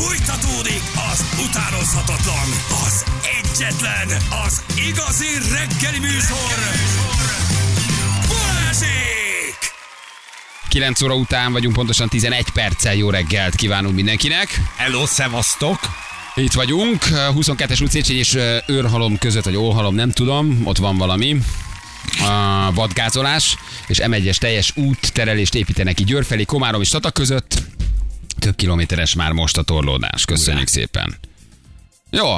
Fújtatódik az utánozhatatlan, az egyetlen, az igazi reggeli műsor. Balázsék! 9 óra után vagyunk, pontosan 11 perccel jó reggelt kívánunk mindenkinek. Hello, szevasztok! Itt vagyunk, 22-es utcécsény és őrhalom között, vagy óhalom, nem tudom, ott van valami. A vadgázolás, és M1-es teljes út terelést építenek ki Győr felé, Komárom és Tata között. Több kilométeres már most a torlódás. Köszönjük szépen. Jó.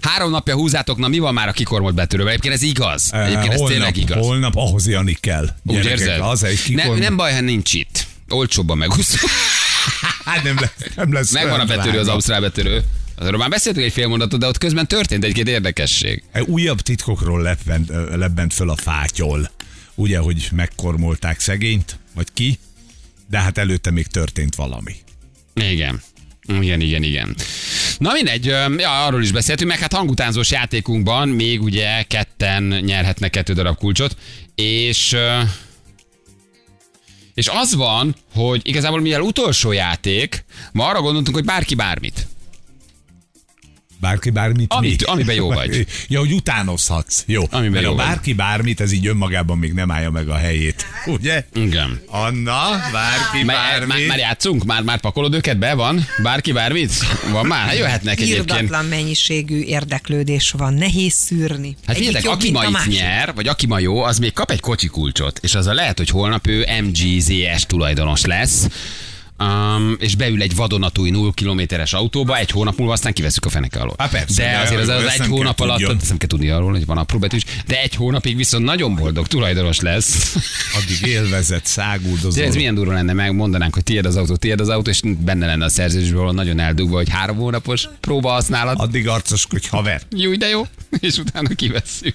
Három napja húzátok, na mi van már a kikormolt betörővel? Egyébként ez igaz. Egyébként ez holnap, tényleg igaz. Holnap ahhoz Jani kell. Úgy érzed? Az egy ne, kikor... nem baj, ha nincs itt. Olcsóbban megúszunk. Hát nem lesz, nem lesz Megvan a betörő, az ausztrál betörő. Arról már beszéltünk egy fél mondatot, de ott közben történt egy-két érdekesség. Újabb titkokról lebbent, lebbent föl a fátyol. Ugye, hogy megkormolták szegényt, vagy ki, de hát előtte még történt valami. Igen. Igen, igen, igen. Na mindegy, ja, arról is beszéltünk, meg hát hangutánzós játékunkban még ugye ketten nyerhetnek kettő darab kulcsot, és és az van, hogy igazából mivel utolsó játék, ma arra gondoltunk, hogy bárki bármit. Bárki bármit Amit- mi? amiben jó vagy. Ja, hogy utánozhatsz. Jó. Amiben jó, jó vagy. bárki bármit, ez így önmagában még nem állja meg a helyét. Ugye? Igen. Anna, bárki Már, már, bármit. már játszunk? Már, már pakolod őket be? Van? Bárki bármit? Van már? Hát jöhetnek egyébként. Irdatlan mennyiségű érdeklődés van, nehéz szűrni. Hát figyeljetek, aki ma a itt nyer, vagy aki ma jó, az még kap egy kocsi kulcsot, és az a lehet, hogy holnap ő MGZS tulajdonos lesz, um, és beül egy vadonatúj 0 kilométeres autóba, egy hónap múlva aztán kiveszük a feneke alól. Há, persze, de de azért az, az egy hónap alatt, tudjon. nem kell tudni arról, hogy van apró betűs, de egy hónapig viszont nagyon boldog tulajdonos lesz. Addig élvezett, száguldozol. De ez milyen durva lenne, meg mondanánk, hogy tiéd az autó, tiéd az autó, és benne lenne a szerződésből nagyon eldugva, hogy három hónapos próba használat. Addig arcoskodj, haver. Jó, de jó. És utána kivesszük.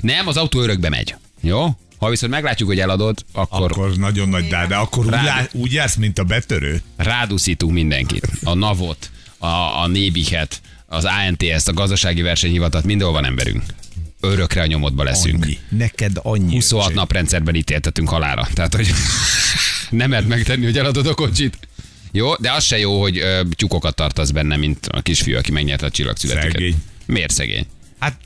Nem, az autó örökbe megy. Jó? Ha viszont meglátjuk, hogy eladod, akkor, akkor nagyon nagy dá, de akkor úgy, Rád- lá, úgy jársz, mint a betörő. ráduszítunk mindenkit. A NAV-ot, a, a Nébihet, az ANTS-t, a gazdasági versenyhivatat, mindenhol van emberünk. Örökre a nyomodba leszünk. Annyi. Neked annyi. 26 öcsém. naprendszerben ítéltetünk halára. Tehát, hogy nem mert megtenni, hogy eladod a kocsit. Jó, de az se jó, hogy ö, tyúkokat tartasz benne, mint a kisfiú, aki megnyerte a csillagszületeket. Szegény. Miért szegény? Hát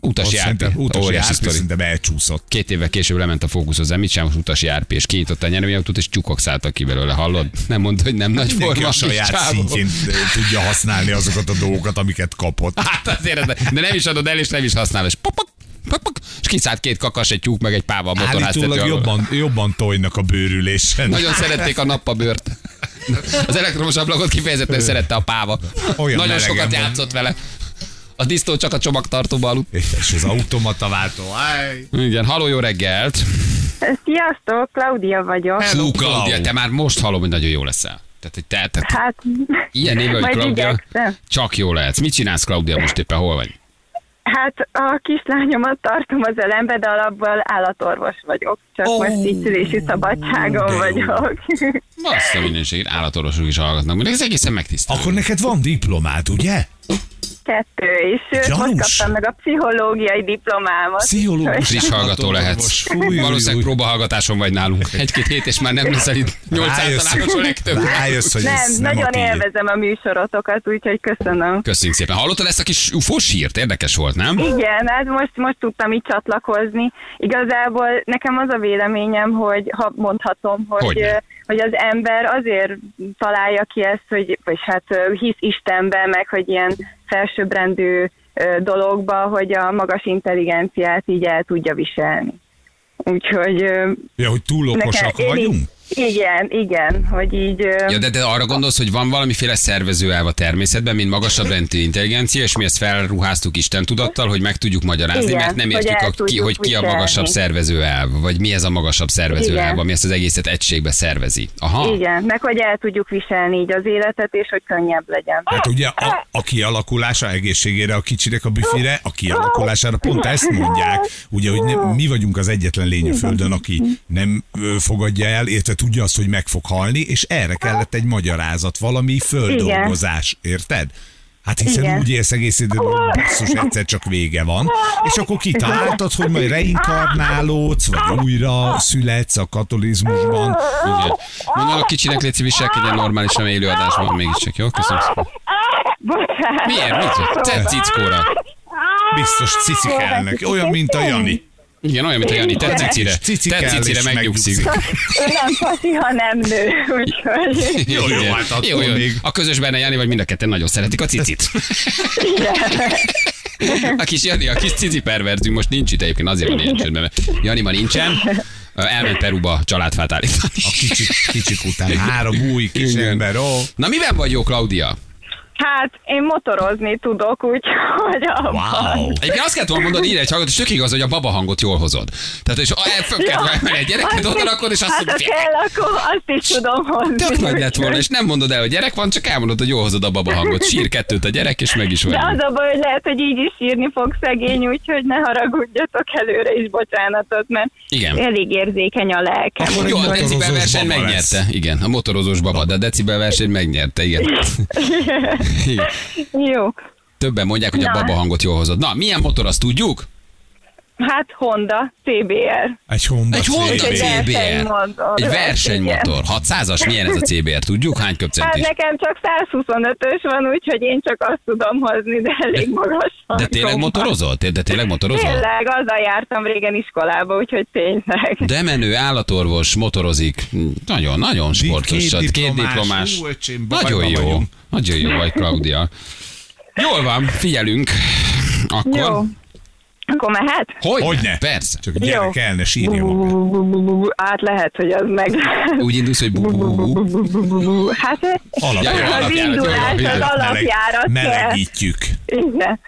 Utasi szerintem utasi sztori. szerintem elcsúszott. Két évvel később lement a fókuszhoz, mit sem utasi árpi, és kinyitotta a nyereményautót, és tyúkok szálltak ki belőle, hallod? Nem mondta, hogy nem nagy Mindenki forma. a saját csávó. szintjén ö, tudja használni azokat a dolgokat, amiket kapott. Hát azért, de nem is adod el, és nem is használod, és popak, popak, és kiszállt két kakas, egy tyúk, meg egy páva a motorháztető jobban, jobban tojnak a bőrülésen. Nagyon szerették a nappabőrt. Az elektromos ablakot kifejezetten szerette a páva. Olyan Nagyon sokat van. játszott vele. A disztó csak a csomagtartóba aludt. És az automata váltó. Áj. Igen, haló, jó reggelt. Sziasztok, Klaudia vagyok. Hello. Klaudia, te már most hallom, hogy nagyon jó leszel. Tehát, hogy te, te Hát, ilyen néve, hogy igyekszem. csak jó lehetsz. Mit csinálsz, Klaudia, most éppen hol vagy? Hát a kislányomat tartom az elembe, de alapból állatorvos vagyok. Csak oh, most így szülési szabadságon vagyok. Azt a mindenségét, állatorvosok is hallgatnak. Mondjuk ez egészen megtisztelő. Akkor neked van diplomád, ugye? Kettő, és Gyanús. most kaptam meg a pszichológiai diplomámat. Pszichológus. Friss hallgató lehetsz. Fúj, Valószínűleg próbahallgatáson vagy nálunk. Egy-két hét, és már nem leszel itt. Nyolc Rájössz, általános a legtöbb. rájössz, hogy Nem, ez nem nagyon a tiéd. élvezem a műsorotokat, úgyhogy köszönöm. Köszönjük szépen. Hallottad ezt a kis ufós hírt? Érdekes volt, nem? Igen, hát most, most tudtam így csatlakozni. Igazából nekem az a véleményem, hogy ha mondhatom, hogy, Hogyne. hogy, hogy az ember azért találja ki ezt, hogy, vagy hát hisz Istenben, meg hogy ilyen felsőbbrendű dologba, hogy a magas intelligenciát így el tudja viselni. Úgyhogy Ja, hogy túl okosak így- vagyunk? Igen, igen, hogy így... Ja, de, de arra gondolsz, hogy van valamiféle szervezőelv a természetben, mint magasabb rendű intelligencia, és mi ezt felruháztuk Isten tudattal, hogy meg tudjuk magyarázni, Igen, mert nem hogy értjük, el a, ki, hogy ki a magasabb szervezőelv, vagy mi ez a magasabb szervezőelv, Igen. ami ezt az egészet egységbe szervezi. Aha. Igen, meg hogy el tudjuk viselni így az életet, és hogy könnyebb legyen. Hát ugye a, a kialakulása egészségére a kicsinek a büfire, a kialakulására pont ezt mondják, ugye, hogy nem, mi vagyunk az egyetlen lény a Földön, aki nem fogadja el, érte tudja azt, hogy meg fog halni, és erre kellett egy magyarázat, valami földolgozás, érted? Hát hiszen Igen. úgy élsz egész hogy basszus, egyszer csak vége van. És akkor kitaláltad, hogy majd reinkarnálódsz, vagy újra születsz a katolizmusban. Igen. Mondom, a kicsinek légy viselkedjen normálisan élőadásban mégiscsak, jó? Köszönöm szépen. Miért? Mit? Te cickóra. Biztos cicikelnek. Olyan, mint a Jani. Igen, olyan, mint a Jani. Te cicire. Te cicire megnyugszik. Ő nem pasi, ha nem nő, úgyhogy... Jó, jó, Igen. hát jó, jó. még. A közös benne Jani, vagy mind a ketten nagyon szeretik a cicit. A kis Jani, a kis cici perverzünk most nincs itt egyébként, azért van ilyen csöndben, mert Jani ma nincsen. Elment Peruba családfát állítani. A kicsik, kicsik után három új kis Igen. ember, ó. Na miben vagy jó, Klaudia? Hát, én motorozni tudok, úgyhogy abban. Wow. Egyébként azt kellett volna mondani ide egy hallgató, és tök igaz, hogy a baba hangot jól hozod. Tehát, és el- föl kell Ja. emelni egy gyereket, oda rakod, és azt hát, mondod, kell, akkor azt is tudom hozni. tök nagy lett volna, és nem mondod el, hogy gyerek van, csak elmondod, hogy jól hozod a baba hangot. Sír kettőt a gyerek, és meg is vagy. De az a baj, hogy lehet, hogy így is sírni fog szegény, úgyhogy ne haragudjatok előre is bocsánatot, mert Igen. elég érzékeny a lelkem. Akkor Jó, a decibel verseny megnyerte. lesz. Igen, a motorozós baba, de a decibel verseny megnyerte, igen. Jó. Többen mondják, hogy a Na. baba hangot jól hozod. Na, milyen motor, azt tudjuk? Hát Honda CBR. Egy Honda Egy Honda CBR. CBR. versenymotor. Egy versenymotor. 600-as, milyen ez a CBR, tudjuk? Hány Hát köpcentis? nekem csak 125-ös van, úgyhogy én csak azt tudom hozni, de elég magas. De tényleg motorozol? De tényleg motorozol? Tényleg, azzal jártam régen iskolába, úgyhogy tényleg. De menő állatorvos, motorozik. Nagyon, nagyon sportos. két Két diplomás. Ú, öcsém, Nagyon jó. vagyunk. Nagyon jó vagy, Claudia. Jól van, figyelünk. Akkor... Jó. Akkor mehet? Hogy? Hogyne? Persze. Csak Jó. el ne sírja. Hát lehet, hogy az meg. Úgy indulsz, hogy bu Hát eh, az indulás, az alapjárat kell. Melegítjük. Igen.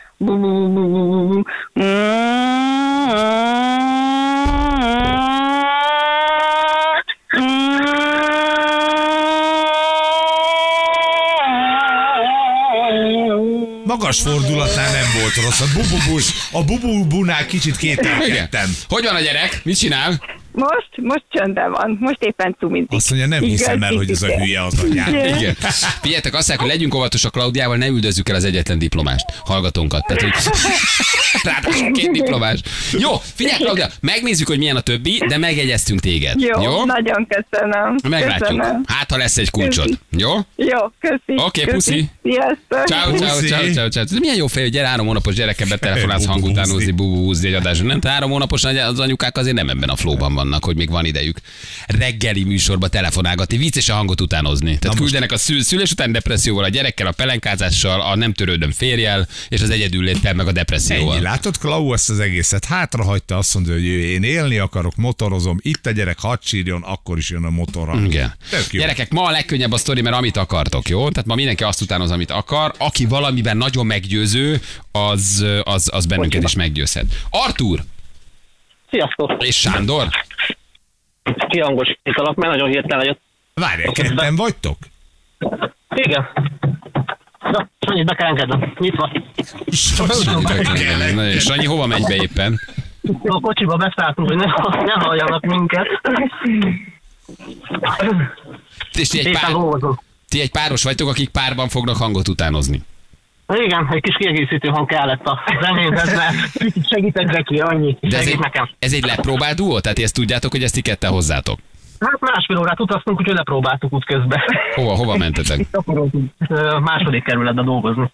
Magas fordulatnál nem volt rossz. A bububus, a bububunál kicsit kételkedtem. Hogy van a gyerek? Mit csinál? Most, most csöndben van. Most éppen cumizik. Azt mondja, nem hiszem el, hogy ez a hülye az anyám. Igen. Figyeljetek, azt mondják, hogy legyünk óvatosak Klaudiával, ne üldözzük el az egyetlen diplomást, hallgatónkat. Tehát, hogy... Ráadásul két diplomás. Jó, figyelj, Klaudia, megnézzük, hogy milyen a többi, de megegyeztünk téged. Jó, Jó? nagyon köszönöm. Meglátjuk. Köszönöm. Hát, ha lesz egy kulcsod. Jó? Jó, köszi. Oké, köszi. puszi. Sziasztok. Ciao, ciao, ciao, ciao, ciao. Ez milyen jó fej, hogy gyere három hónapos gyerekkel betelefonálsz Bububúzni. hangutánozni, bubúzni egy adásra. Nem, három hónapos az anyukák azért nem ebben a flóban vannak, hogy még van idejük reggeli műsorba telefonálgatni, vicces a hangot utánozni. Tehát most- küldenek a szül- szülés után depresszióval, a gyerekkel, a pelenkázással, a nem törődöm férjel, és az egyedülléttel, meg a depresszióval. Ennyi, látod, Klau ezt az egészet hátra hagyta, azt mondja, hogy én élni akarok, motorozom, itt a gyerek, hadd sírjon, akkor is jön a motorra. Igen. Gyerekek, ma a legkönnyebb a sztori, mert amit akartok, jó? Tehát ma mindenki azt utánoz, amit akar. Aki valamiben nagyon meggyőző, az, az, az bennünket is meggyőzhet. Artur Sziasztok! és Sándor. Kihangosítalak, mert nagyon hirtelen jött. Várj, ketten vagytok? Igen. Na, annyit be kell engednem. Nyitva. Na, Sanyi hova megy be éppen? A kocsiba beszálltunk, hogy ne, ne halljanak minket. És ti egy, pár, ti egy páros vagytok, akik párban fognak hangot utánozni. Igen, egy kis kiegészítő hang kellett a zenéhez, mert kicsit segítek neki, annyi. De ez egy, nekem. ez egy lepróbált duó? Tehát ezt tudjátok, hogy ezt ti ketten hozzátok? Hát másfél órát utaztunk, úgyhogy lepróbáltuk útközben. Hova, hova mentetek? Második kerületbe dolgozni.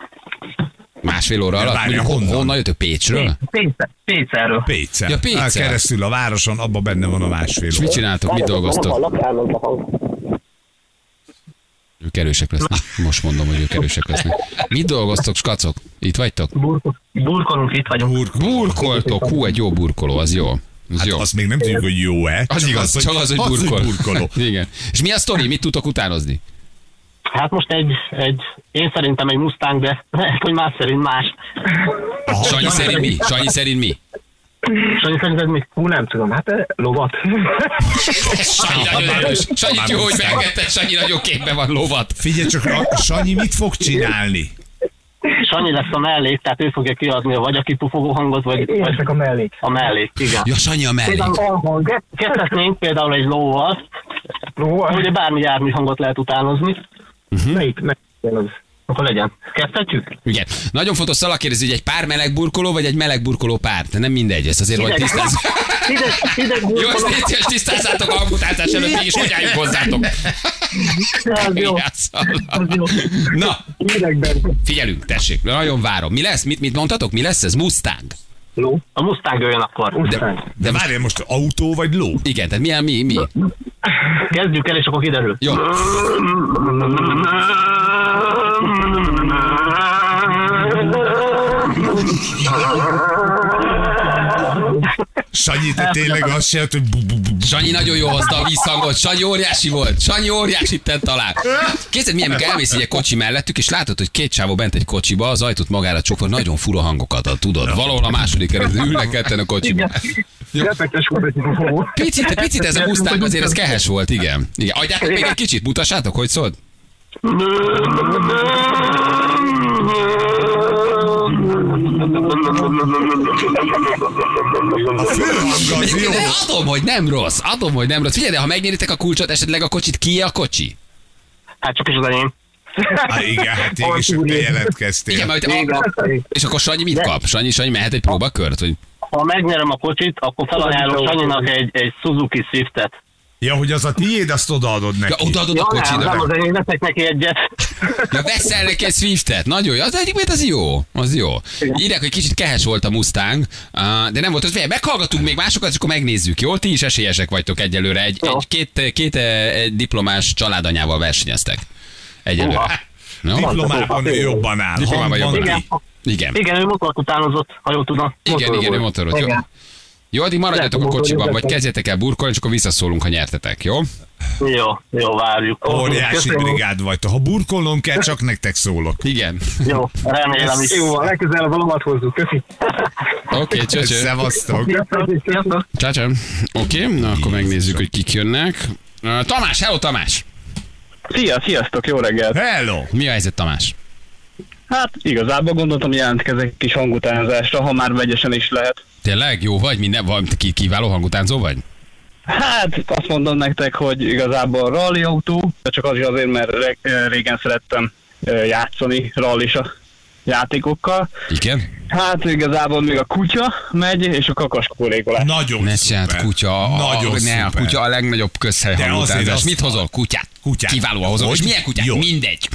Másfél óra alatt? várja, honnan? honnan jöttök? Pécsről? Pécszer- Pécserről. Pécsel. Ja, Pécsel. Keresztül a városon, abban benne van a másfél És mit óra. csináltok? Mit dolgoztok? Hallak, elment a hang. Ők erősek lesznek. Most mondom, hogy ők erősek lesznek. Mit dolgoztok, skacok? Itt vagytok? Burko- Burkolunk, itt vagyunk. Burkol. Burkoltok. Hú, egy jó burkoló, az jó. Az Hát jó. azt még nem tudjuk, hogy jó-e. Az igaz, csak az, hogy burkol. burkoló. Igen. És mi a sztori? Mit tudtok utánozni? Hát most egy, egy, én szerintem egy Mustang, de lehet, hogy más szerint más. Sanyi szerint mi? Sanyi szerint mi? Sanyi szerinted mi? Hú, nem tudom, hát eh, lovat. Sanyi nagyon erős. Sanyi jó, hogy beengedted, Sanyi nagyon képben van lovat. Figyelj csak, a Sanyi mit fog csinálni? Sanyi lesz a mellék, tehát ő fogja kiadni a vagy a kipufogó hangot, vagy, Én vagy a mellék. a mellék, igen. Ja, Sanyi a mellé. Például ke- kezdhetnénk például egy lóval, Ló, ugye bármi jármű hangot lehet utánozni. melyik, melyik az? Akkor legyen. Kezdhetjük? Igen. Nagyon fontos szalakérdező, hogy egy pár meleg burkoló, vagy egy meleg burkoló pár. De nem mindegy, ezt azért vagy Hideg. tisztáz. Hideg, hideg Jó, ezt légy szíves, tisztázzátok a hangutánzás előtt, mégis hogy álljunk hozzátok. Az jó. Jó. Na, Hidegben. figyelünk, tessék, nagyon várom. Mi lesz? Mit, mit mondtatok? Mi lesz ez? Mustang. Ló. A Mustang jöjjön akkor. De, De várjál most autó vagy ló? igen, tehát milyen, mi, mi? Kezdjük el, és akkor kiderül. Jó. Sanyi, te tényleg azt se, hogy bu, bu, bu, bu. Sanyi nagyon jó hozta a visszhangot, Sanyi óriási volt, Sanyi óriási tett talán. Készed, milyen, amikor elmész egy kocsi mellettük, és látod, hogy két csávó bent egy kocsiba, az ajtót magára csukva, nagyon fura hangokat ad, tudod. Valahol a második kerületben ülnek ketten a kocsiba. Picit, picit ez a Mustang azért az kehes volt, igen. igen. Adjátok még egy kicsit, mutassátok, hogy szólt. A főhang az jó. De adom, hogy nem rossz, adom, hogy nem rossz. Figyelj, de ha megnyeritek a kulcsot, esetleg a kocsit, ki a kocsi? Hát csak is az enyém. Há, igen, hát én is te jelentkeztél. Igen, mert a, és akkor Sanyi mit kap? Sanyi, Sanyi mehet egy próbakört? Vagy? Ha megnyerem a kocsit, akkor felajánlok Sanyinak egy, egy Suzuki Swiftet. Ja, hogy az a tiéd, azt odaadod Ja, neki. odaadod a Ja, nem, kocsidat. nem az enyém, veszek neki egyet. Ja, veszel neki egy Swiftet. Nagyon jó. Az egyébként az jó. Az jó. Írják, hogy kicsit kehes volt a Mustang, de nem volt az. Figyelj, meghallgatunk még másokat, és akkor megnézzük, jó? Ti is esélyesek vagytok egyelőre. Egy, Jó. egy két, két eh, egy diplomás családanyával versenyeztek. Egyelőre. No? Diplomában ő jobban áll. Diplomában jobban áll. Igen. Igen, ő motort utánozott, ha jól tudom. Igen, igen, ő volt. motoros. Jó. Jó, addig maradjatok a kocsiban, vagy kezdjetek el burkolni, és akkor visszaszólunk, ha nyertetek, jó? Jó, jó, várjuk. Óriási Köszönöm. brigád vagytok. Ha burkolnom kell, csak nektek szólok. Igen. Jó, remélem is. Jó, legközelebb a lovat hozzuk. Köszi. Oké, okay, csöcsö. Szevasztok. Csácsá. Oké, okay, na akkor megnézzük, hogy kik jönnek. Tamás, hello Tamás! Szia, sziasztok, jó reggelt! Hello. Mi a helyzet Tamás? Hát igazából gondoltam jelentkezek kis hangutánzásra, ha már vegyesen is lehet. Tényleg jó vagy? Minden, van, ki, kiváló hangutánzó vagy? Hát azt mondom nektek, hogy igazából rally autó, de csak az is azért, mert régen szerettem játszani rallisa játékokkal. Igen? Hát igazából még a kutya megy, és a kakas korékolás. Nagyon Ne szuper. csináld kutya. A, Nagyon a, ne, szuper. a kutya a legnagyobb közhely De azért hangutánzás. azt- Mit hozol? Kutyát. Kutyát. Kiválóan hozol. És Hogy? milyen kutyát? Jó. Mindegy.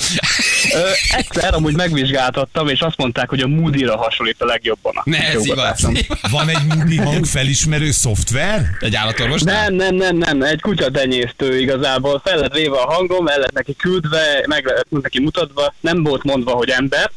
Ö, egyszer amúgy megvizsgáltattam, és azt mondták, hogy a Moody-ra hasonlít a legjobban. a Ne, ez igaz. Van egy Moody hang felismerő szoftver? Egy állatorvos? Nem, nem, nem, nem, egy kutyatenyésztő igazából. Fel lett véve a hangom, el lett neki küldve, meg lett neki mutatva, nem volt mondva, hogy ember,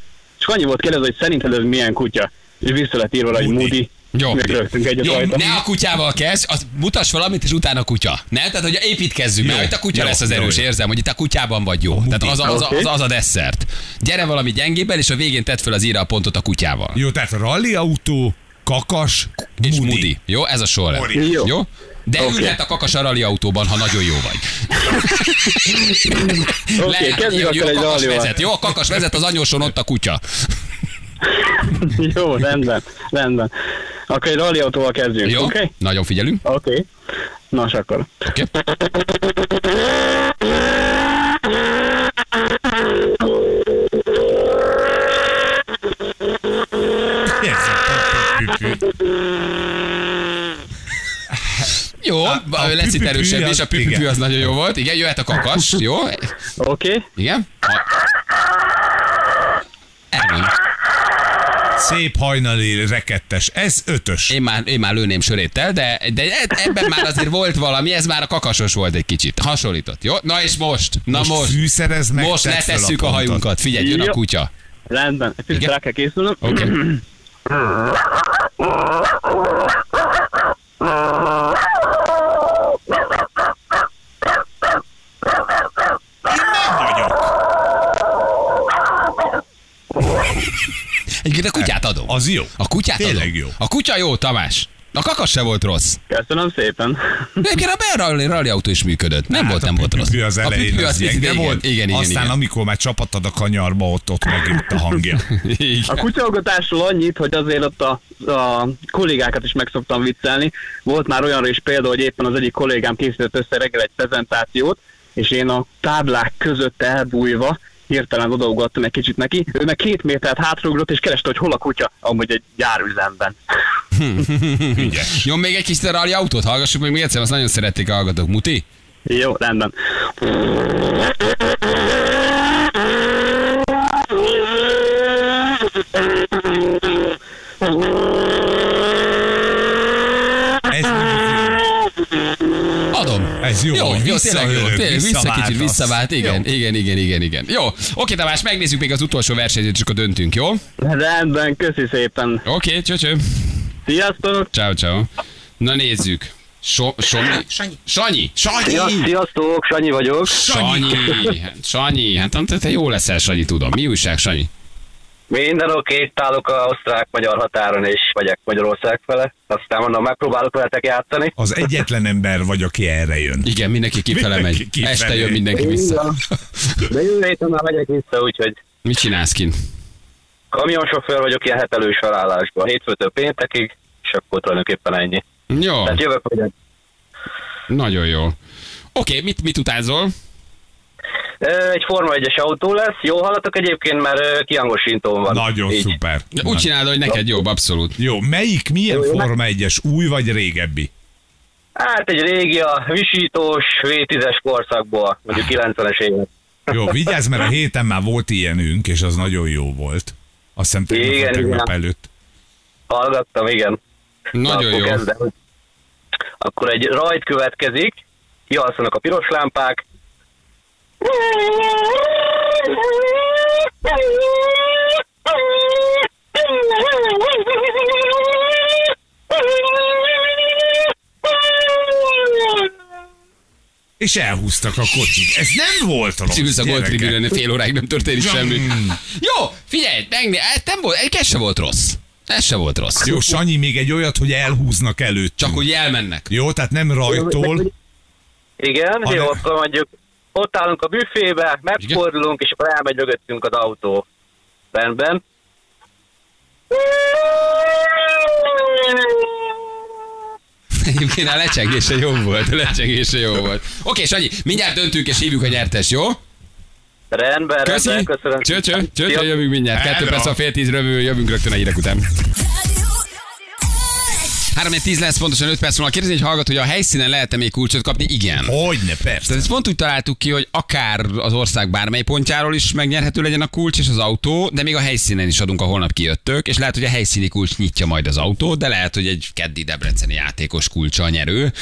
csak annyi volt kérdezve, hogy szerinted ez milyen kutya. És vissza lett írva, hogy Moody. Jó. Rögtünk egyet Jó, rajta. ne a kutyával kezd, az mutass valamit, és utána a kutya. Nem? Tehát, hogy építkezzünk, mert Jó, itt a kutya jó, lesz az jó, erős, jó. érzem, hogy itt a kutyában vagy jó. Tehát az, a- az, a- az, az a desszert. Gyere valami gyengébben, és a végén tedd fel az íra a pontot a kutyával. Jó, tehát rally autó, kakas, És Moody. Jó, ez a. Óriási. Jó. Jó? De Oké. ülhet a kakas a rally autóban, ha nagyon jó vagy. Oké, kezdjük hogy akkor egy kakas vezet. Jó, a kakas vezet, az anyóson ott a kutya. Jó, rendben, rendben. Akkor egy rally autóval kezdjünk, oké? Okay? Nagyon figyelünk. Oké. Okay. Nos, akkor. Oké. Jó, a lesz itt püpüpű erősebb is, a püpüpű igen. az nagyon jó volt. Igen, jöhet a kakas, jó? Oké. Okay. Igen? A... Elmond. Szép hajnali rekettes. Ez ötös. Én már, én már lőném söréttel, de, de ebben már azért volt valami, ez már a kakasos volt egy kicsit. Hasonlított, jó? Na és most? Na most. Most fűszerez meg, most a letesszük a, pontot. hajunkat. Figyelj, jön a kutya. Rendben. Egy picit rá kell készülnöm. Oké. Okay. Vagyok. Egyébként a kutyát adom. Az jó. A kutyát Tényleg adom. jó. A kutya jó, Tamás. A kakas se volt rossz. Köszönöm szépen. Egyébként a Bell rally, autó is működött. Nem Hát volt, a nem volt rossz. az a elején püpüpű az az gyenge igen, volt, Igen, igen, aztán igen. amikor már csapattad a kanyarba, ott, ott megjött a hangja. igen. A kutyaugatásról annyit, hogy azért ott a, a kollégákat is meg szoktam viccelni. Volt már olyanra is példa, hogy éppen az egyik kollégám készített össze reggel egy prezentációt, és én a táblák között elbújva hirtelen odaugattam egy kicsit neki, ő meg két métert hátraugrott, és kereste, hogy hol a kutya, amúgy egy gyárüzemben. Ügyes. Jó, még egy kis rally autót hallgassuk még egyszer, azt nagyon szerették a hallgatók. Muti? Jó, rendben. Ez, Adom. ez jó, Jó, hogy jó, tényleg jó. visszaörök, Tényleg, vissza kicsit visszavált, igen, Jó. igen, igen, igen, igen. Jó, oké Tamás, megnézzük még az utolsó versenyt, és akkor döntünk, jó? Rendben, köszi szépen. Oké, csöcsö. Sziasztok! Ciao, ciao. Na nézzük. So, Somi? Sanyi. Sanyi. Sanyi! Sziasztok, Sanyi vagyok. Sanyi. Hát, Sanyi. Hát te jó leszel, Sanyi, tudom. Mi újság, Sanyi? Minden oké, itt állok a osztrák-magyar határon, és megyek Magyarország fele. Aztán mondom, megpróbálok veletek játszani. Az egyetlen ember vagy, aki erre jön. Igen, mindenki kifele Mindenki megy. kifele. Este jön mindenki vissza. De jövő héten már megyek vissza, úgyhogy Mit csinálsz kint? kamionsofőr vagyok ilyen hetelős felállásban. Hétfőtől péntekig, és akkor tulajdonképpen ennyi. Jó, Tehát jövök, megyek. nagyon jó. Oké, mit, mit utázol? Egy Forma 1-es autó lesz. Jó hallatok egyébként, mert ö, kiangosítón van. Nagyon Így. szuper. Úgy csinálod, hogy neked jobb, abszolút. Jó, melyik, milyen Jó, jó. Forma 1-es, új vagy régebbi? Hát egy régi, a visítós V10-es korszakból, mondjuk 90-es évek. Jó, vigyázz, mert a héten már volt ilyenünk, és az nagyon jó volt. Azt hiszem Igen, tegnap igen. előtt. Hallgattam, igen. Nagyon Na, akkor jó. kezdem. Akkor egy rajt következik, kialszanak a piros lámpák. És elhúztak a kocsik. Ez nem volt rossz, Ülsz a gyerekek. goltribűnön, fél óráig nem történik semmi. Mm. Jó, figyelj, megné, ez nem volt, ez se volt rossz. Ez se volt rossz. Jó, Sanyi, még egy olyat, hogy elhúznak előtt. Csak hogy elmennek. Jó, tehát nem rajtól. Igen, Ha jó, akkor mondjuk ott állunk a büfébe, megfordulunk, és akkor elmegy mögöttünk az autó. Rendben. Egyébként a lecsengése jó volt, a lecsengése jó volt. Oké, Sanyi, mindjárt döntünk és hívjuk a nyertes, jó? Rendben, Köszi. rendben, köszönöm. Cső, cső, cső, cső, jövünk mindjárt. Kettő perc a fél tízről jövünk rögtön a hírek után. 3 10 lesz, pontosan 5 perc múlva. Kérdezi egy hallgató, hogy a helyszínen lehet-e még kulcsot kapni? Igen. Hogyne, persze. Tehát ezt pont úgy találtuk ki, hogy akár az ország bármely pontjáról is megnyerhető legyen a kulcs és az autó, de még a helyszínen is adunk, a holnap kijöttök, és lehet, hogy a helyszíni kulcs nyitja majd az autót, de lehet, hogy egy keddi debreceni játékos kulcsa a nyerő.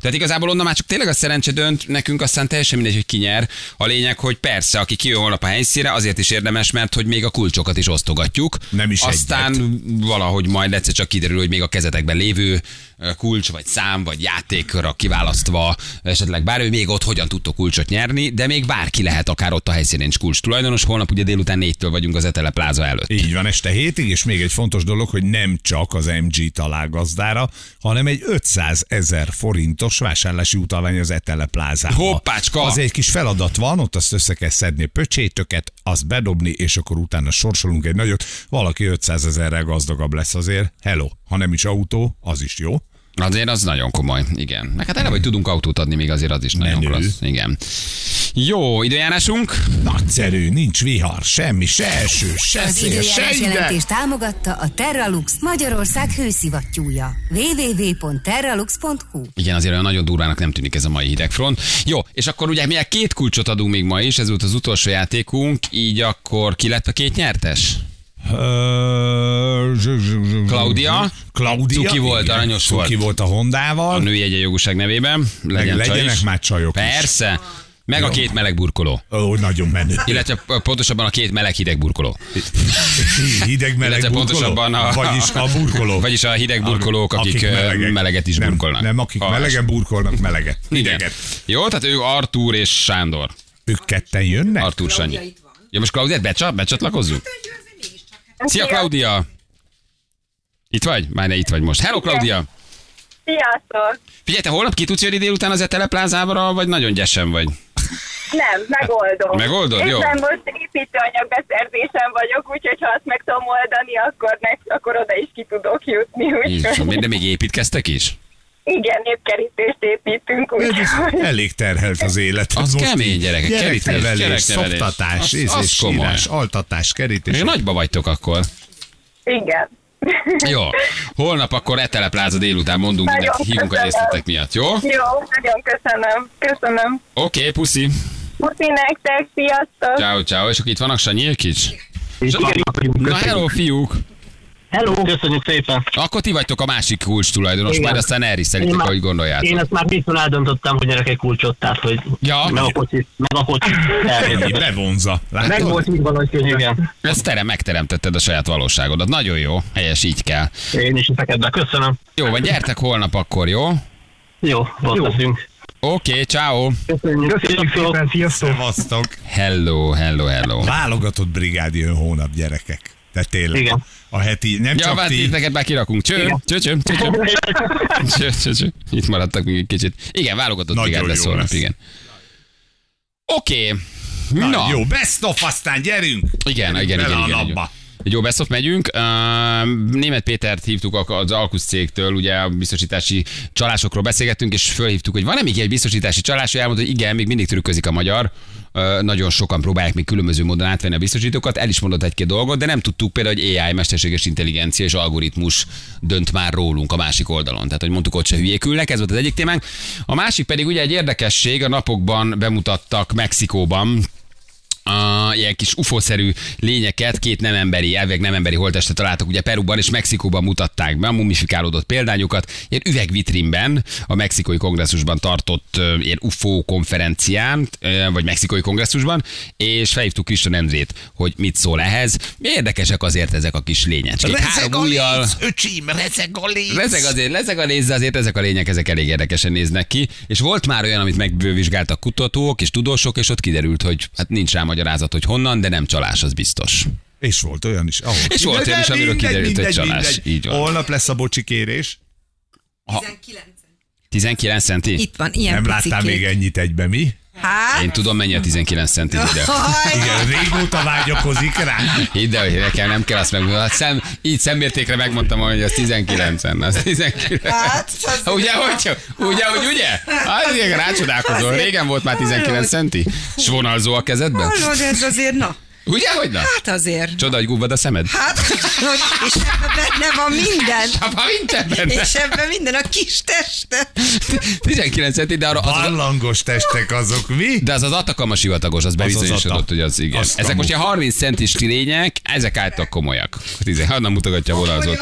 Tehát igazából onnan már csak tényleg a szerencse dönt, nekünk aztán teljesen mindegy, hogy ki nyer. A lényeg, hogy persze, aki kijön holnap a helyszínre, azért is érdemes, mert hogy még a kulcsokat is osztogatjuk. Nem is Aztán valahogy majd egyszer csak kiderül, hogy még a kezetekben lévő ö, kulcs, vagy szám, vagy játékra kiválasztva, esetleg bármi, még ott hogyan tudtok kulcsot nyerni, de még bárki lehet akár ott a helyszínen is kulcs tulajdonos. Holnap ugye délután négytől vagyunk az Etele Pláza előtt. Így van, este hétig, és még egy fontos dolog, hogy nem csak az MG talál gazdára, hanem egy 500 ezer forintos vásárlási utalvány az Etele plázába. Hoppácska! Az egy kis feladat van, ott azt össze kell szedni pöcsétöket, azt bedobni, és akkor utána sorsolunk egy nagyot. Valaki 500 ezerrel gazdagabb lesz azért. Hello, ha nem is autó, az is jó. Azért az nagyon komoly, igen. Meg hát erre, hogy tudunk autót adni, még azért az is nagyon Menő. klassz. Igen. Jó, időjárásunk. Nagyszerű, nincs vihar, semmi, se eső, se Az szél, se időjárás ide. jelentést támogatta a Terralux Magyarország hőszivattyúja. www.terralux.hu Igen, azért olyan nagyon durvának nem tűnik ez a mai hidegfront. Jó, és akkor ugye mi két kulcsot adunk még ma is, ez volt az utolsó játékunk, így akkor ki lett a két nyertes? Claudia? Claudia. Cuki volt, igen. aranyos Cuki volt. volt a A Hondával. női egyenjogúság nevében. Legyen Meg legyenek is. már csajok is. Persze. Meg a Jó. két meleg burkoló. Ó, nagyon menő. Illetve pontosabban a két meleg hideg burkoló. Hideg meleg Illetve burkoló? pontosabban a- Vagyis a burkolók. Vagyis a hideg burkolók, akik, ö, meleget is nem, burkolnak. Nem, akik Alvás. melegen burkolnak meleget. Igen. Hideget. Jó, tehát ő Artúr és Sándor. Ők ketten jönnek? Artúr Sanyi. Ja, most Klaudiát becsap, becsatlakozzuk? Szia, Klaudia! Itt vagy? Már ne itt vagy most. Hello, Klaudia! Sziasztok! Figyelj, te holnap ki tudsz jönni délután az Etele plázára, vagy nagyon gyesen vagy? Nem, megoldom. Megoldod? Jó. Éppen most építőanyag beszerzésen vagyok, úgyhogy ha azt meg tudom oldani, akkor, meg, akkor oda is ki tudok jutni. Jézusom, Úgyhogy... de még építkeztek is? Igen, népkerítést építünk, úgyhogy... Elég terhelt az élet. Az Most kemény, gyerekek, kerítés, Gyereknevelés, gyereknevelés. szoptatás, Az- az és komoly. sírás, altatás, kerítés. Még nagyba vagytok akkor. Igen. Jó. Holnap akkor etelepláza délután mondunk, Nagyon mindent, hívunk a részletek miatt, jó? Oké, Jó, nagyon köszönöm. Köszönöm. okay, puszi. Puszi nektek, sziasztok! Ciao, ciao. És akkor itt vannak Sanyi? Igen, Na hello, fiúk. Hello. Köszönjük szépen. Akkor ti vagytok a másik kulcs tulajdonos, Igen. majd aztán elriszelitek, ahogy gondoljátok. Én ezt már biztos eldöntöttem, hogy gyerekek kulcsot, tehát hogy Ja. meg a kocsi, meg a kocsi. Ennyi, bevonza. Meg Látod? volt így valahogy, hogy igen. Ezt terem, megteremtetted a saját valóságodat. Nagyon jó, helyes, így kell. Én is hiszek ebbe. Köszönöm. Jó, van, gyertek holnap akkor, jó? Jó, ott leszünk. Oké, okay, ciao. Köszönjük. Köszönjük szépen, sziasztok. Hello, hello, hello. Válogatott brigád jön hónap, gyerekek. De tényleg. Igen. A heti, nem Ja, csak hát ti. itt neked már kirakunk. Cső, Igen. cső, cső, cső, cső. Cső, cső, cső. Itt maradtak még egy kicsit. Igen, válogatott Nagyon lesz jó holnap, lesz. igen. Oké. Na, Na, jó, best of, aztán gyerünk. Igen, igen, igen, a igen, igen. Jó best of megyünk. Német Pétert hívtuk az Alkusz cégtől, ugye a biztosítási csalásokról beszélgettünk, és fölhívtuk, hogy van-e még egy biztosítási csalás, ő elmondta, hogy igen, még mindig trükközik a magyar. Nagyon sokan próbálják még különböző módon átvenni a biztosítókat, el is mondott egy-két dolgot, de nem tudtuk például, hogy AI, mesterséges intelligencia és algoritmus dönt már rólunk a másik oldalon. Tehát, hogy mondtuk, ott se hülyék ülnek, ez volt az egyik témánk. A másik pedig ugye egy érdekesség, a napokban bemutattak Mexikóban, a, ilyen kis ufószerű lényeket, két nem emberi, elvég nem emberi holtestet találtak ugye Peruban és Mexikóban mutatták be a mumifikálódott példányokat, ilyen üvegvitrínben, a mexikói kongresszusban tartott ilyen UFO konferencián, vagy mexikói kongresszusban, és felhívtuk Kriston Endrét, hogy mit szól ehhez. Érdekesek azért ezek a kis lényecskék. Rezeg a ujjal- léc, öcsím, rezeg a léc. Lezeg azért, lezeg a de azért ezek a lények, ezek elég érdekesen néznek ki. És volt már olyan, amit megvizsgáltak kutatók és tudósok, és ott kiderült, hogy hát nincs rá magyarázat, hogy honnan, de nem csalás, az biztos. És volt olyan is. Ahol. És volt olyan is, amiről kiderült, hogy csalás. Így van. Holnap lesz a bocsi kérés. 19 centi? Itt van, ilyen Nem láttál még ennyit egybe, mi? Hát, Én tudom, mennyi a 19 centi ide. Igen, régóta vágyakozik rá. Hidd el, hogy nekem nem kell azt megmondani. Hát szem, így szemértékre megmondtam, hogy az 19 az 19. Hát, az- Ugye, hogy, ugye, hogy ugye? Hát, igen, rácsodálkozol. Régen volt már 19 centi. És vonalzó a kezedben? hallod, ez azért, na, Ugye, hogy na? hát azért. Csoda, hogy gubbad a szemed? Hát, és ebben benne van minden. Apa, minden benne. És ebben minden a kis teste. 19 centi, de arra az, az, Ballangos testek azok, mi? de az az Atakama sivatagos, az bebizonyosodott, hogy az igen. Azt ezek most ilyen 30 centis lények, ezek álltak komolyak. 10, hát nem mutogatja a vonalzót.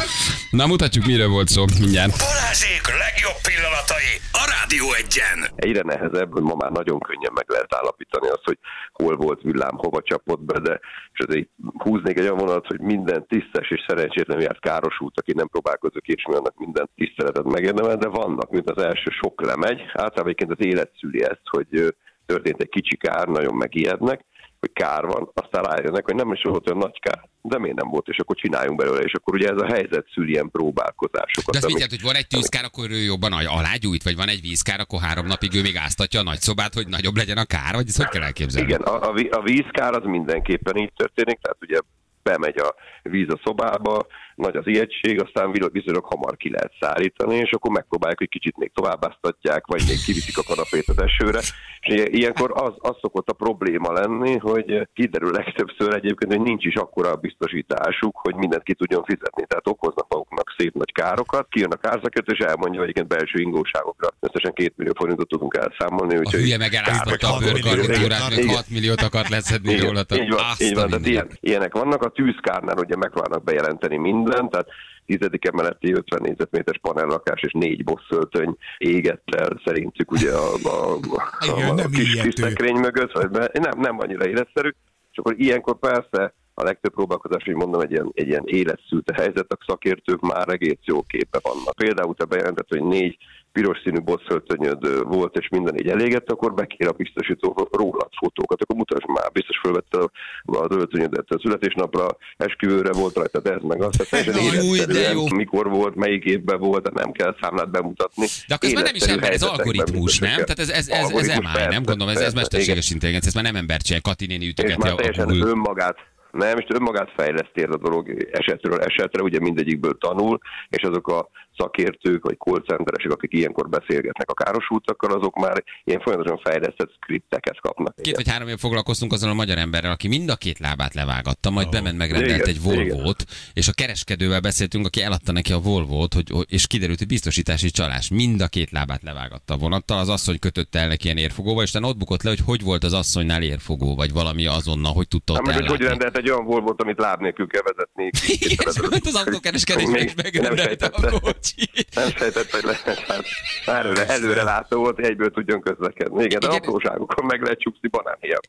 Na, mutatjuk, miről volt szó mindjárt. Balázsék legjobb pillanatai a Rádió egyen. egyre nehezebb, hogy ma már nagyon könnyen meg lehet állapítani azt, hogy hol volt villám, hova csapott be, de és azért húznék egy olyan vonalat, hogy minden tisztes és szerencsétlen járt károsult, aki nem próbálkozik és annak minden tiszteletet megérdemel, de vannak, mint az első sok lemegy. Általában egyébként az élet szüli ezt, hogy történt egy kicsi kár, nagyon megijednek, hogy kár van, aztán rájönnek, hogy nem is volt olyan nagy kár, de miért nem volt, és akkor csináljunk belőle, és akkor ugye ez a helyzet szüli ilyen próbálkozásokat. De azt amik- jelent, hogy van egy tűzkár, akkor ő jobban alágyújt, vagy van egy vízkár, akkor három napig ő még áztatja a nagyszobát, hogy nagyobb legyen a kár, vagy ezt hogy kell elképzelni? Igen, a, a, a vízkár az mindenképpen így történik, tehát ugye bemegy a víz a szobába, nagy az ijegység, aztán viszonylag- hamar ki lehet szárítani, és akkor megpróbálják, hogy kicsit még továbbáztatják, vagy még kiviszik a kanapét az esőre. És ilyen- ilyenkor az, az szokott a probléma lenni, hogy kiderül legtöbbször egyébként, hogy nincs is akkora a biztosításuk, hogy mindent ki tudjon fizetni. Tehát okoznak maguknak szép nagy károkat, kijön a kárszakértő, és elmondja, hogy egyébként belső ingóságokra összesen két millió forintot tudunk elszámolni. A úgyhogy hülye megeláztatta a hat millió bőrkarikatúrát, még Igen. 6 milliót akart leszedni róla. így van, így van tehát ilyen, ilyenek vannak. A tűzkárnál ugye megvárnak bejelenteni mindent, tehát tizedik emeleti 50 négyzetméteres panellakás és négy bosszöltöny égett el szerintük ugye a, a, a, Igen, a, a kis, kis szekrény mögött, vagy be, nem, nem annyira életszerű, és akkor ilyenkor persze a legtöbb próbálkozás, hogy mondom, egy ilyen, egy ilyen életszűte helyzet, a szakértők már egész jó képbe vannak. Például te bejelentett, hogy négy piros színű bosszöltönyöd volt, és minden így elégett, akkor bekér a biztosító rólad fotókat, akkor mutasd már, biztos felvette az öltönyödet a születésnapra, esküvőre volt rajta, de ez meg azt, tehát teljesen de jó. mikor volt, melyik évben volt, de nem kell számlát bemutatni. De akkor ez már nem is ember, ez algoritmus, nem? Tehát ez, ez, ez, ez Algoritmus, MI, nem gondolom, ez, ez mesterséges igen. intelligencia, ez már nem ember csinál, Kati néni és ütögeti már a teljesen Google. önmagát nem, és önmagát fejleszti ez a dolog esetről esetre, ugye mindegyikből tanul, és azok a szakértők, vagy call centeresek, akik ilyenkor beszélgetnek a károsultakkal, azok már ilyen folyamatosan fejlesztett skripteket kapnak. Két vagy három év foglalkoztunk azon a magyar emberrel, aki mind a két lábát levágatta, majd bement megrendelt Igen, egy Volvo-t, és a kereskedővel beszéltünk, aki eladta neki a Volvo-t, hogy, és kiderült, hogy biztosítási csalás. Mind a két lábát levágatta a vonattal, az asszony kötötte el neki ilyen érfogóval, és ott bukott le, hogy hogy volt az asszonynál érfogó, vagy valami azonnal, hogy tudta Hát ott meg, hogy rendelt egy olyan Volvo-t, amit láb nélkül kell vezetni. Igen, az autókereskedésbe, és Még megrendelte a kocsit. Nem sejtett, hogy lesz. Hát, előre, előre látó volt, hogy egyből tudjon közlekedni. Igen, de Igen. apróságokon meg lehet csúszni banánhéjat.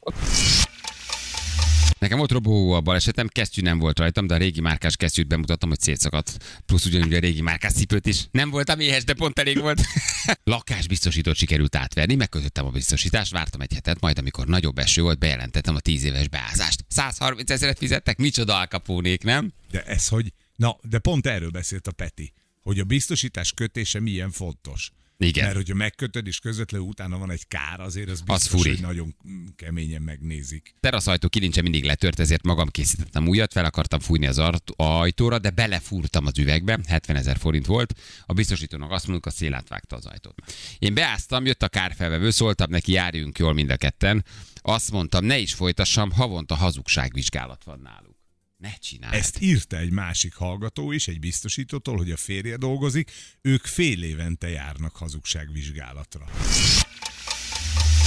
Nekem ott robó a balesetem, kesztyű nem volt rajtam, de a régi márkás kesztyűt bemutattam, hogy szétszakadt. Plusz ugyanúgy a régi márkás cipőt is. Nem voltam éhes, de pont elég volt. Lakásbiztosítót sikerült átverni, megkötöttem a biztosítást, vártam egy hetet, majd amikor nagyobb eső volt, bejelentettem a 10 éves beázást. 130 ezeret fizettek, micsoda alkapónék, nem? De ez hogy, na, de pont erről beszélt a Peti, hogy a biztosítás kötése milyen fontos. Igen. Mert hogyha megkötöd, és közvetlenül utána van egy kár, azért az biztos, furi. hogy nagyon keményen megnézik. teraszajtó kilincse mindig letört, ezért magam készítettem újat, fel akartam fújni az ajtóra, de belefúrtam az üvegbe, 70 ezer forint volt. A biztosítónak azt mondjuk, a szél átvágta az ajtót. Én beáztam, jött a kárfelvevő, szóltam neki, járjunk jól mind a ketten. Azt mondtam, ne is folytassam, havonta hazugságvizsgálat van náluk. Ne csinálj. Ezt írta egy másik hallgató is, egy biztosítótól, hogy a férje dolgozik, ők fél évente járnak hazugságvizsgálatra.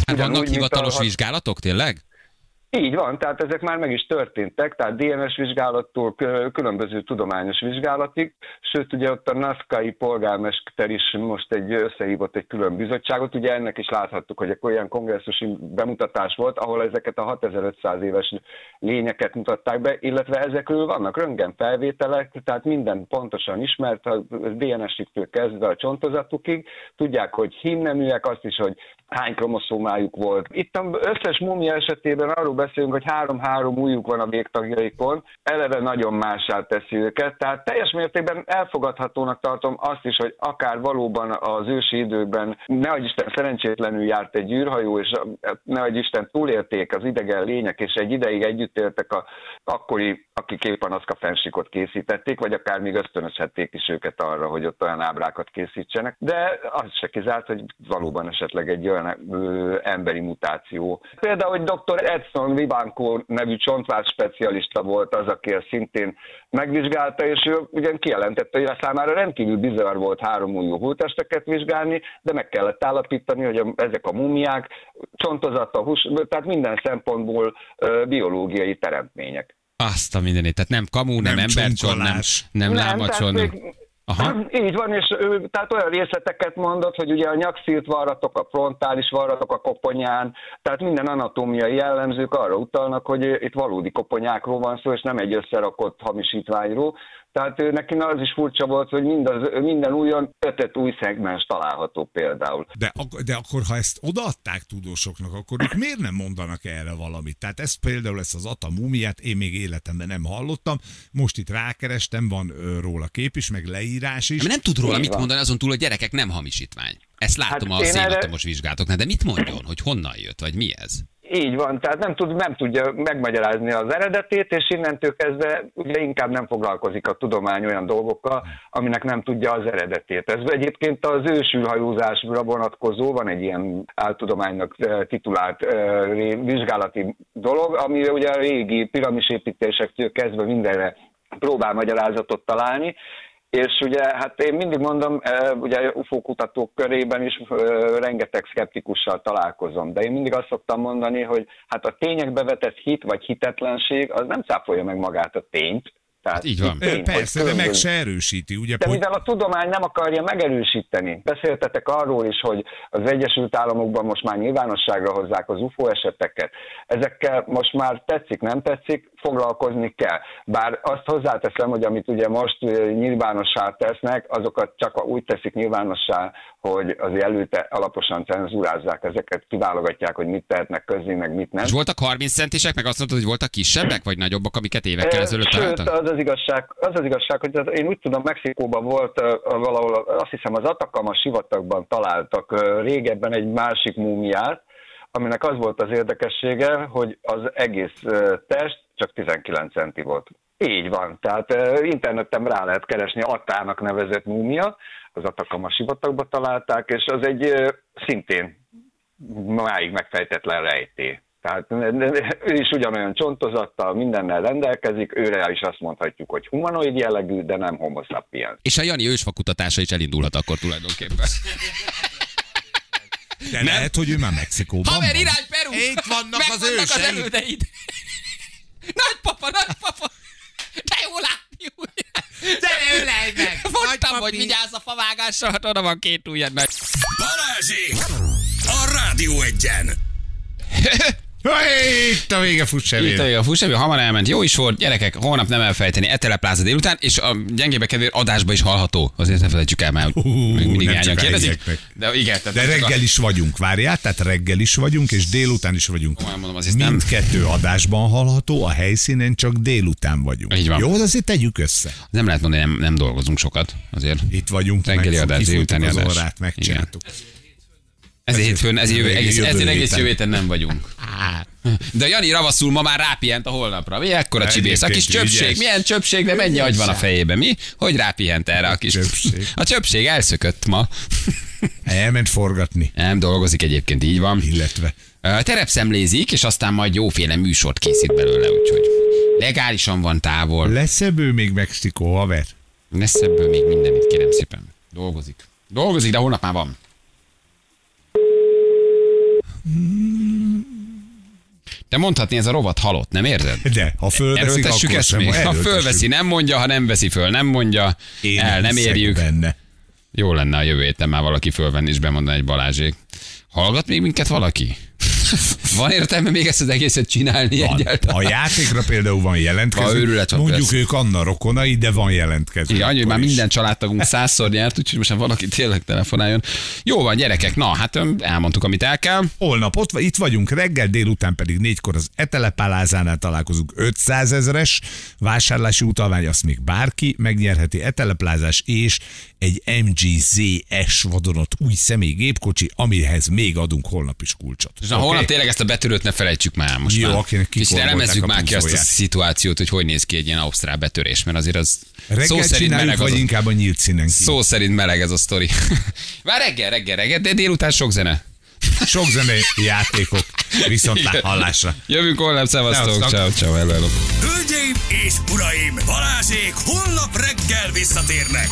Hát vannak hivatalos a- vizsgálatok, tényleg? Így van, tehát ezek már meg is történtek, tehát DNS vizsgálattól különböző tudományos vizsgálatig, sőt ugye ott a NASZKAI polgármester is most egy összehívott egy külön bizottságot, ugye ennek is láthattuk, hogy egy olyan kongresszusi bemutatás volt, ahol ezeket a 6500 éves lényeket mutatták be, illetve ezekről vannak röntgen felvételek, tehát minden pontosan ismert, a DNS-iktől kezdve a csontozatukig, tudják, hogy hímneműek, azt is, hogy hány kromoszómájuk volt. Itt az összes mumia esetében arról beszélünk, hogy három-három újjuk van a végtagjaikon, eleve nagyon mássá teszi őket, tehát teljes mértékben elfogadhatónak tartom azt is, hogy akár valóban az ősi időkben nehogy Isten szerencsétlenül járt egy űrhajó, és nehogy Isten túlélték az idegen lények, és egy ideig együtt éltek a akkori, akik éppen azt a fensikot készítették, vagy akár még ösztönözhették is őket arra, hogy ott olyan ábrákat készítsenek. De az se kizárt, hogy valóban esetleg egy olyan ö, emberi mutáció. Például, hogy dr. Edson Vivanco nevű csontvás specialista volt az, aki ezt szintén megvizsgálta, és ő ugyan kijelentette, hogy a számára rendkívül bizarr volt három újú holtesteket vizsgálni, de meg kellett állapítani, hogy a, ezek a mumiák csontozata, hús, tehát minden szempontból ö, biológiai teremtmények. Azt a mindenét. Tehát nem kamu, nem, Nem embercson, nem, nem, lámacson. Nem. még- Aha. Így van, és ő, tehát olyan részleteket mondott, hogy ugye a nyakszírt varratok, a frontális varratok a koponyán, tehát minden anatómiai jellemzők arra utalnak, hogy itt valódi koponyákról van szó, és nem egy összerakott hamisítványról. Tehát ő, neki az is furcsa volt, hogy mindaz, minden újon ötöt új szegmens található például. De, ak- de akkor, ha ezt odaadták tudósoknak, akkor ők miért nem mondanak erre valamit? Tehát ezt például ezt az Ata mumiát én még életemben nem hallottam, most itt rákerestem, van róla kép is, meg leírás is. Mert nem tud róla Így mit van. mondani, azon túl, hogy gyerekek nem hamisítvány. Ezt látom Hát a én erre- szénatomos vizsgálatoknál, de mit mondjon, hogy honnan jött, vagy mi ez? Így van, tehát nem, tud, nem tudja megmagyarázni az eredetét, és innentől kezdve ugye inkább nem foglalkozik a tudomány olyan dolgokkal, aminek nem tudja az eredetét. Ez egyébként az ősülhajózásra vonatkozó, van egy ilyen áltudománynak eh, titulált eh, vizsgálati dolog, ami ugye a régi piramisépítésektől kezdve mindenre próbál magyarázatot találni, és ugye, hát én mindig mondom, ugye UFO kutatók körében is rengeteg szkeptikussal találkozom, de én mindig azt szoktam mondani, hogy hát a tényekbe vetett hit vagy hitetlenség, az nem cáfolja meg magát a tényt. Tehát így van. hogy Persze, de meg se erősíti, ugye? de hogy- mivel a tudomány nem akarja megerősíteni, beszéltetek arról is, hogy az Egyesült Államokban most már nyilvánosságra hozzák az UFO eseteket. Ezekkel most már tetszik, nem tetszik, foglalkozni kell. Bár azt hozzáteszem, hogy amit ugye most nyilvánossá tesznek, azokat csak úgy teszik nyilvánossá, hogy azért előtte alaposan cenzúrázzák ezeket, kiválogatják, hogy mit tehetnek közé, meg mit nem. És voltak 30 centisek, meg azt mondtad, hogy voltak kisebbek, vagy nagyobbak, amiket évekkel ezelőtt Sőt, találtak? az az igazság, az az igazság, hogy én úgy tudom, Mexikóban volt valahol, azt hiszem az Atacama sivatagban találtak régebben egy másik múmiát, aminek az volt az érdekessége, hogy az egész test csak 19 centi volt. Így van, tehát interneten rá lehet keresni Attának nevezett múmia, az Atakama sivatagba találták, és az egy szintén máig megfejtetlen rejtély. Tehát ő is ugyanolyan csontozattal, mindennel rendelkezik, őre is azt mondhatjuk, hogy humanoid jellegű, de nem homo sapiens. És a Jani ősfakutatása is elindulhat akkor tulajdonképpen. De lehet, hogy ő már Mexikóban Haver, van. irány Peru! Itt vannak Meg az vannak az őseid. elődeid. Nagypapa, nagypapa! De jó látni, ugye? Gyere, ölelj meg! Mondtam, hogy vigyázz a favágásra, hát oda van két ujjad meg. Balázsék! A Rádió egyen! Hey, Itt a vége fuss Itt a vége a fuss, hamar elment. Jó is volt, gyerekek, holnap nem elfelejteni. Etelepláza délután, és a gyengébe kedvér adásba is hallható. Azért ne felejtsük el, mert Hú, még mindig nem a kérdezik. De igen, tehát De nem csak a- reggel is vagyunk, várjál, tehát reggel is vagyunk, és délután is vagyunk. Komolyan mondom, azért nem. Mindkettő adásban hallható, a helyszínen csak délután vagyunk. Így van. Jó, azért tegyük össze. Nem lehet mondani, nem, nem dolgozunk sokat. Azért Itt vagyunk, reggeli adás, délutáni az adás. órát, megcsináltuk. Ezért hétfőn, ezért, jövő, egész, jövő ezért egész jövő héten nem vagyunk. De Jani ravaszul ma már rápihent a holnapra. Mi ekkora csibész? A kis csöpség. ügyes. Milyen csöpség, de mennyi agy van a fejében? Mi? Hogy rápihent erre a kis... Csöpség. A csöpség elszökött ma. Elment forgatni, Nem dolgozik egyébként, így van. illetve. Terepszemlézik, és aztán majd jóféle műsort készít belőle, úgyhogy legálisan van távol. Lesz ebből még Mexikó, haver? Lesz ebből még minden itt, kérem szépen. Dolgozik. Dolgozik, de holnap már van. De mondhatni, ez a rovat halott, nem érzed? De, ha fölveszik, akkor ezt még. Ha fölveszi, nem mondja, ha nem veszi föl, nem mondja. Én el, nem érjük. Benne. Jó lenne a jövő héten már valaki fölvenni és bemondani egy Balázsék. Hallgat még minket valaki? Van értelme még ezt az egészet csinálni Van. egyáltalán? A játékra például van jelentkező. Ha őrület van, Mondjuk persze. ők Anna rokonai, de van jelentkező. Igen, annyi, hogy már is. minden családtagunk százszor nyert, úgyhogy most valaki tényleg telefonáljon. Jó van, gyerekek, na, hát elmondtuk, amit el kell. Holnap ott, itt vagyunk reggel, délután pedig négykor az Etelepálázánál találkozunk 500 ezeres vásárlási utalvány, azt még bárki megnyerheti Eteleplázás és egy MGZS vadonott új személygépkocsi, amihez még adunk holnap is kulcsot. És na, holnap tényleg ezt a betörőt ne felejtsük már most Jó, már. akinek Kicsit elemezzük a már ki azt a szituációt, hogy hogy néz ki egy ilyen ausztrál betörés, mert azért az Reggel szó szerint meleg vagy az inkább a nyílt színen kívül? Szó szerint meleg ez a sztori. Már reggel, reggel, reggel, de délután sok zene. Sok zenei játékok, viszont hallásra. Jövünk holnap, szevasztok, Szevasztok. ciao, ciao, hello, hello. Hölgyeim és uraim, Balázsék holnap reggel visszatérnek.